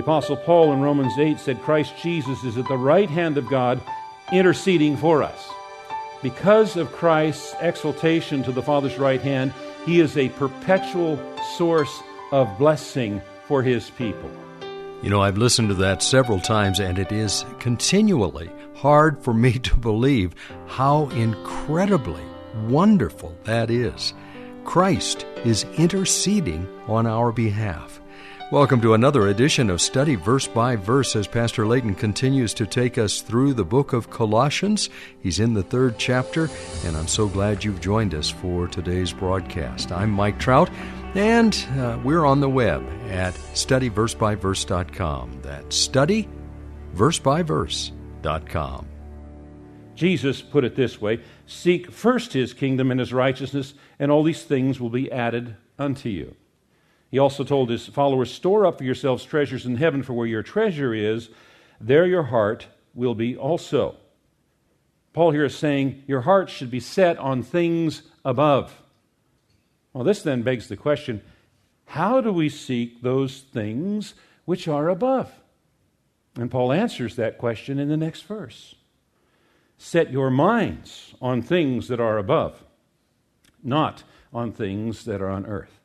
The Apostle Paul in Romans 8 said Christ Jesus is at the right hand of God interceding for us. Because of Christ's exaltation to the Father's right hand, he is a perpetual source of blessing for his people. You know, I've listened to that several times, and it is continually hard for me to believe how incredibly wonderful that is. Christ is interceding on our behalf. Welcome to another edition of Study Verse by Verse as Pastor Layton continues to take us through the book of Colossians. He's in the third chapter, and I'm so glad you've joined us for today's broadcast. I'm Mike Trout, and uh, we're on the web at studyversebyverse.com. That's studyversebyverse.com. Jesus put it this way Seek first his kingdom and his righteousness, and all these things will be added unto you. He also told his followers, Store up for yourselves treasures in heaven, for where your treasure is, there your heart will be also. Paul here is saying your heart should be set on things above. Well, this then begs the question how do we seek those things which are above? And Paul answers that question in the next verse. Set your minds on things that are above, not on things that are on earth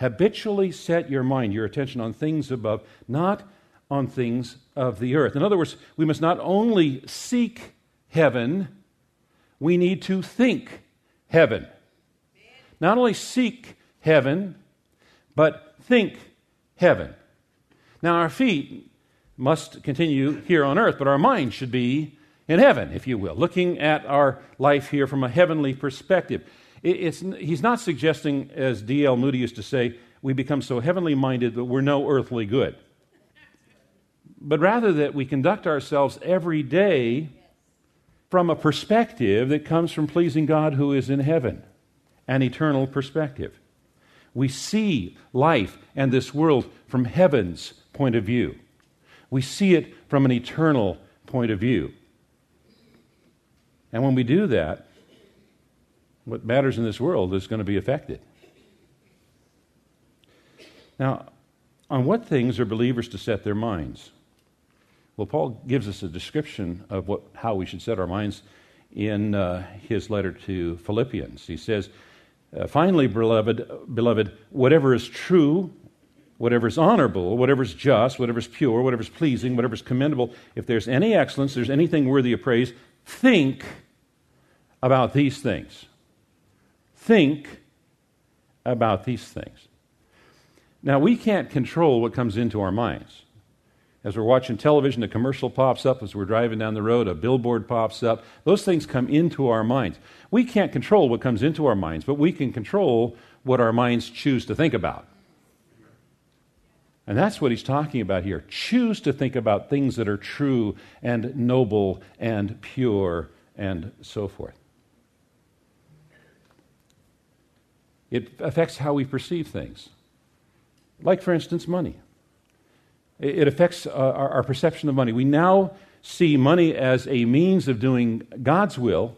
habitually set your mind, your attention on things above, not on things of the earth. In other words, we must not only seek heaven, we need to think heaven. Not only seek heaven, but think heaven. Now, our feet must continue here on earth, but our mind should be in heaven, if you will, looking at our life here from a heavenly perspective. It's, he's not suggesting, as D.L. Moody used to say, we become so heavenly minded that we're no earthly good. But rather that we conduct ourselves every day from a perspective that comes from pleasing God who is in heaven, an eternal perspective. We see life and this world from heaven's point of view. We see it from an eternal point of view. And when we do that, what matters in this world is going to be affected. Now, on what things are believers to set their minds? Well, Paul gives us a description of what, how we should set our minds in uh, his letter to Philippians. He says, uh, Finally, beloved, beloved, whatever is true, whatever is honorable, whatever is just, whatever is pure, whatever is pleasing, whatever is commendable, if there's any excellence, there's anything worthy of praise, think about these things. Think about these things. Now, we can't control what comes into our minds. As we're watching television, a commercial pops up. As we're driving down the road, a billboard pops up. Those things come into our minds. We can't control what comes into our minds, but we can control what our minds choose to think about. And that's what he's talking about here. Choose to think about things that are true and noble and pure and so forth. It affects how we perceive things. Like, for instance, money. It affects uh, our, our perception of money. We now see money as a means of doing God's will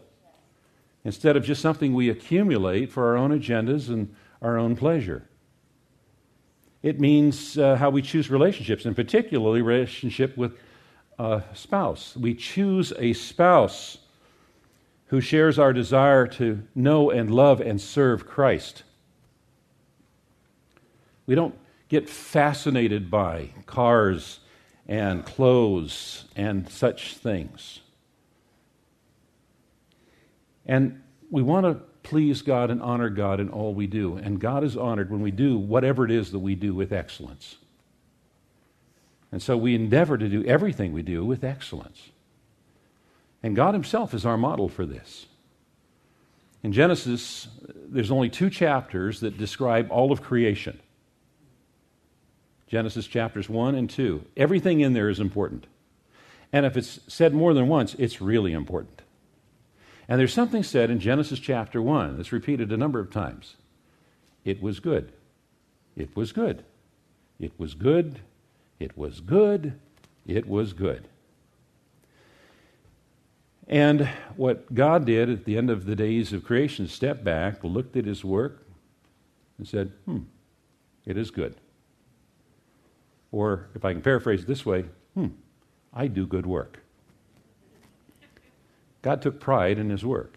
instead of just something we accumulate for our own agendas and our own pleasure. It means uh, how we choose relationships, and particularly relationship with a spouse. We choose a spouse who shares our desire to know and love and serve Christ. We don't get fascinated by cars and clothes and such things. And we want to please God and honor God in all we do. And God is honored when we do whatever it is that we do with excellence. And so we endeavor to do everything we do with excellence. And God Himself is our model for this. In Genesis, there's only two chapters that describe all of creation. Genesis chapters 1 and 2. Everything in there is important. And if it's said more than once, it's really important. And there's something said in Genesis chapter 1 that's repeated a number of times. It was good. It was good. It was good. It was good. It was good. And what God did at the end of the days of creation, stepped back, looked at his work, and said, hmm, it is good. Or, if I can paraphrase this way, hmm, I do good work. God took pride in his work.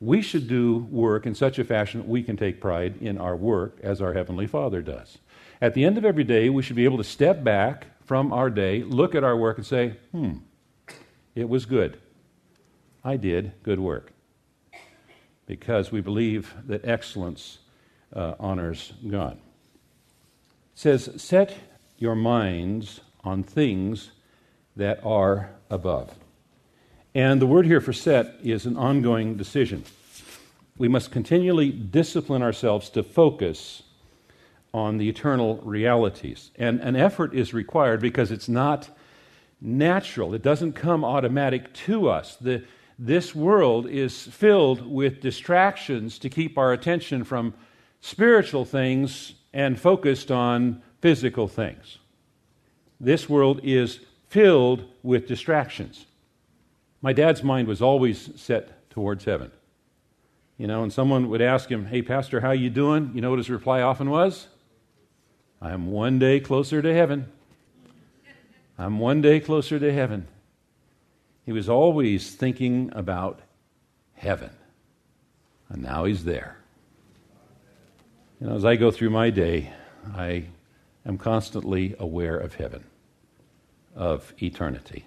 We should do work in such a fashion that we can take pride in our work as our Heavenly Father does. At the end of every day, we should be able to step back from our day, look at our work, and say, hmm, it was good. I did good work. Because we believe that excellence uh, honors God. It says, Set your minds on things that are above. And the word here for set is an ongoing decision. We must continually discipline ourselves to focus on the eternal realities. And an effort is required because it's not natural, it doesn't come automatic to us. The, this world is filled with distractions to keep our attention from spiritual things and focused on physical things. This world is filled with distractions. My dad's mind was always set towards heaven. You know, and someone would ask him, Hey, Pastor, how you doing? You know what his reply often was? I'm one day closer to heaven. I'm one day closer to heaven. He was always thinking about heaven. And now he's there. You know, as I go through my day, I am constantly aware of heaven, of eternity.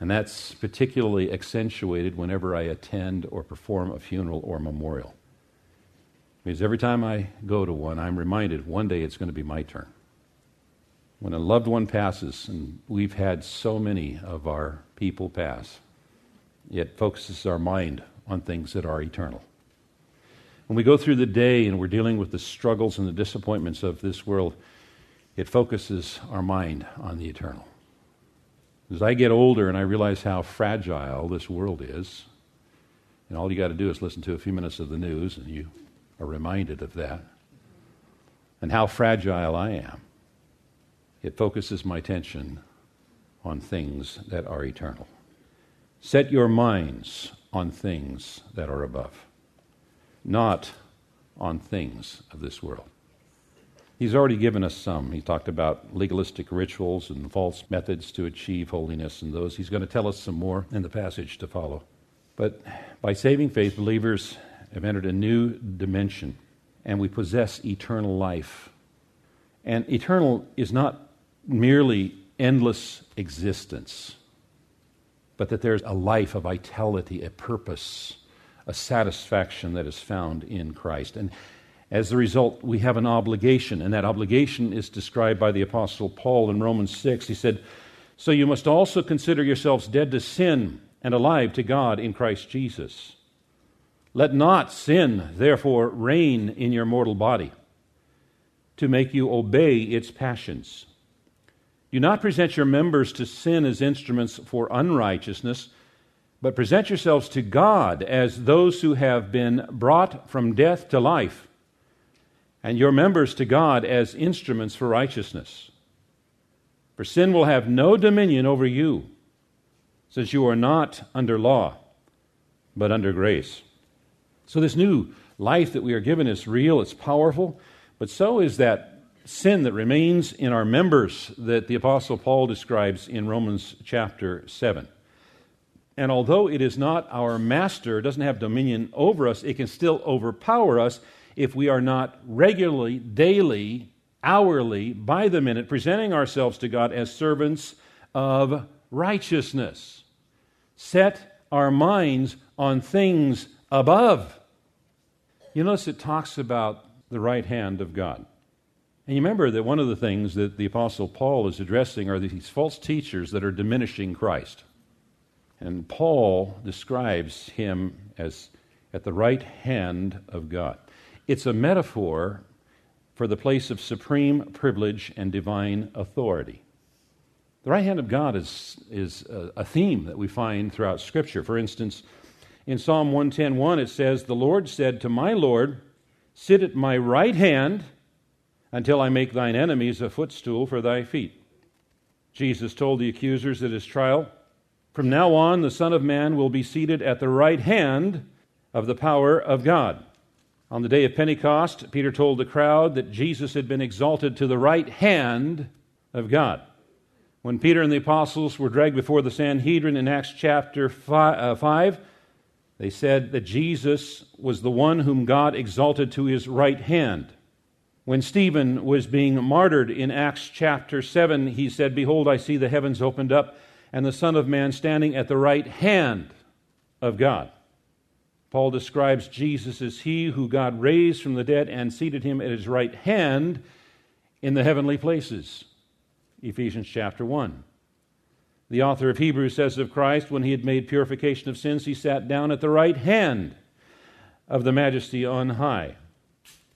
And that's particularly accentuated whenever I attend or perform a funeral or memorial. Because every time I go to one, I'm reminded one day it's going to be my turn. When a loved one passes, and we've had so many of our people pass, it focuses our mind on things that are eternal. When we go through the day and we're dealing with the struggles and the disappointments of this world, it focuses our mind on the eternal. As I get older and I realize how fragile this world is, and all you got to do is listen to a few minutes of the news and you are reminded of that, and how fragile I am, it focuses my attention on things that are eternal. Set your minds on things that are above, not on things of this world. He's already given us some. He talked about legalistic rituals and false methods to achieve holiness and those. He's going to tell us some more in the passage to follow. But by saving faith, believers have entered a new dimension and we possess eternal life. And eternal is not merely endless existence, but that there's a life, a vitality, a purpose, a satisfaction that is found in Christ. And as a result, we have an obligation, and that obligation is described by the Apostle Paul in Romans 6. He said, So you must also consider yourselves dead to sin and alive to God in Christ Jesus. Let not sin, therefore, reign in your mortal body to make you obey its passions. Do not present your members to sin as instruments for unrighteousness, but present yourselves to God as those who have been brought from death to life and your members to God as instruments for righteousness. For sin will have no dominion over you, since you are not under law, but under grace. So, this new life that we are given is real, it's powerful, but so is that sin that remains in our members that the Apostle Paul describes in Romans chapter 7. And although it is not our master, doesn't have dominion over us, it can still overpower us if we are not regularly, daily, hourly, by the minute, presenting ourselves to God as servants of righteousness. Set our minds on things above. You notice it talks about the right hand of God. And you remember that one of the things that the Apostle Paul is addressing are these false teachers that are diminishing Christ. And Paul describes him as at the right hand of God. It's a metaphor for the place of supreme privilege and divine authority. The right hand of God is, is a theme that we find throughout Scripture. For instance, in Psalm 110:1 it says, "The Lord said to my Lord, Sit at my right hand until I make thine enemies a footstool for thy feet." Jesus told the accusers at his trial, "From now on the Son of Man will be seated at the right hand of the power of God." On the day of Pentecost, Peter told the crowd that Jesus had been exalted to the right hand of God. When Peter and the apostles were dragged before the Sanhedrin in Acts chapter 5, uh, they said that Jesus was the one whom God exalted to his right hand. When Stephen was being martyred in Acts chapter 7, he said, Behold, I see the heavens opened up and the Son of Man standing at the right hand of God. Paul describes Jesus as he who God raised from the dead and seated him at his right hand in the heavenly places. Ephesians chapter 1. The author of Hebrews says of Christ, when he had made purification of sins, he sat down at the right hand of the majesty on high.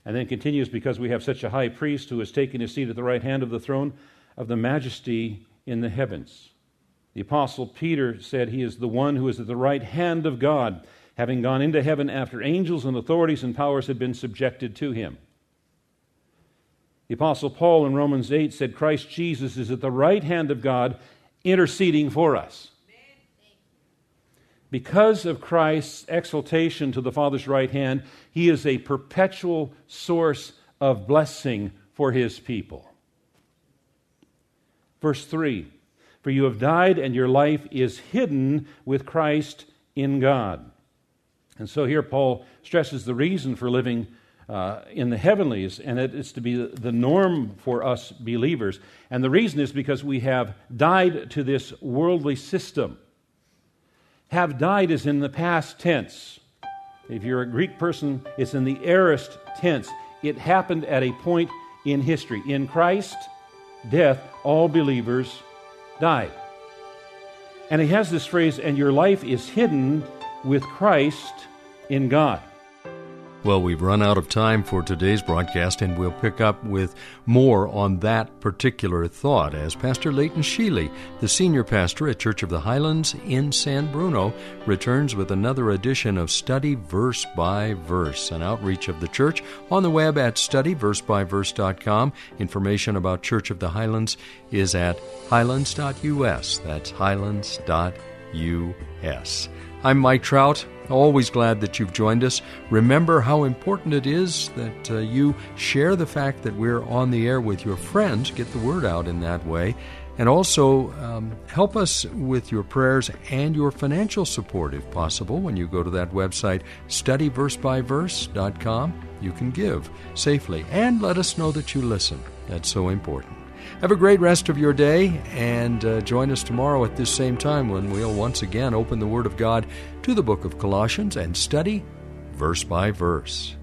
And then continues, because we have such a high priest who has taken his seat at the right hand of the throne of the majesty in the heavens. The apostle Peter said he is the one who is at the right hand of God, having gone into heaven after angels and authorities and powers had been subjected to him. The Apostle Paul in Romans 8 said, Christ Jesus is at the right hand of God, interceding for us. Because of Christ's exaltation to the Father's right hand, he is a perpetual source of blessing for his people. Verse 3 For you have died, and your life is hidden with Christ in God. And so here Paul stresses the reason for living uh, in the heavenlies, and it is to be the norm for us believers. And the reason is because we have died to this worldly system. Have died is in the past tense. If you're a Greek person, it's in the aorist tense. It happened at a point in history. In Christ, death, all believers died. And he has this phrase, and your life is hidden with Christ in God. Well, we've run out of time for today's broadcast, and we'll pick up with more on that particular thought as Pastor Leighton Sheely, the senior pastor at Church of the Highlands in San Bruno, returns with another edition of Study Verse by Verse, an outreach of the church on the web at studyversebyverse.com. Information about Church of the Highlands is at highlands.us. That's highlands.us. I'm Mike Trout. Always glad that you've joined us. Remember how important it is that uh, you share the fact that we're on the air with your friends, get the word out in that way, and also um, help us with your prayers and your financial support if possible. When you go to that website, studyversebyverse.com, you can give safely and let us know that you listen. That's so important. Have a great rest of your day and uh, join us tomorrow at this same time when we'll once again open the Word of God to the book of Colossians and study verse by verse.